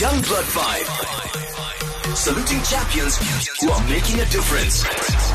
Young Blood Five. Saluting champions who are making a difference.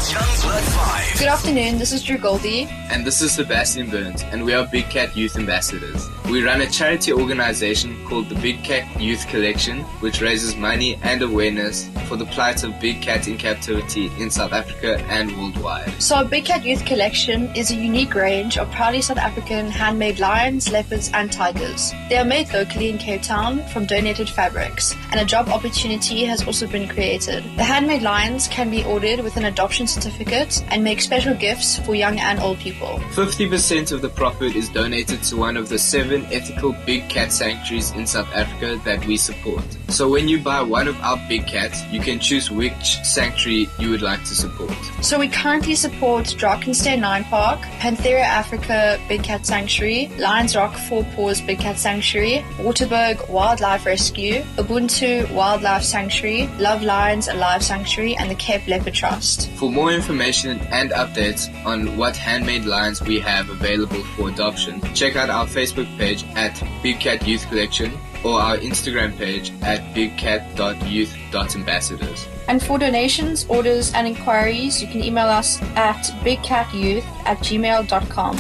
Young Blood Five. Good afternoon, this is Drew Goldie. And this is Sebastian Burns, and we are Big Cat Youth Ambassadors. We run a charity organization called the Big Cat Youth Collection, which raises money and awareness for the plight of big cats in captivity in South Africa and worldwide. So, our Big Cat Youth Collection is a unique range of proudly South African handmade lions, leopards, and tigers. They are made locally in Cape Town from donated fabrics, and a job opportunity has also been created. The handmade lions can be ordered with an adoption certificate and make special gifts for young and old people. 50% of the profit is donated to one of the seven ethical big cat sanctuaries in South Africa that we support. So when you buy one of our big cats, you can choose which sanctuary you would like to support. So we currently support Drakenstein Lion Park, Panthera Africa Big Cat Sanctuary, Lions Rock Four Paws Big Cat Sanctuary, Waterberg Wildlife Rescue, Ubuntu Wildlife Sanctuary, Love Lions Alive Sanctuary, and the Cape Leopard Trust. For more information and updates on what handmade lions we have available for adoption, check out our Facebook page at Big Cat Youth Collection or our Instagram page at bigcat.youth.ambassadors. And for donations, orders, and inquiries, you can email us at bigcatyouth at gmail.com.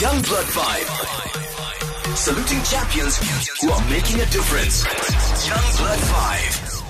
Young Blood Five. Saluting champions who are making a difference. Young Blood Five.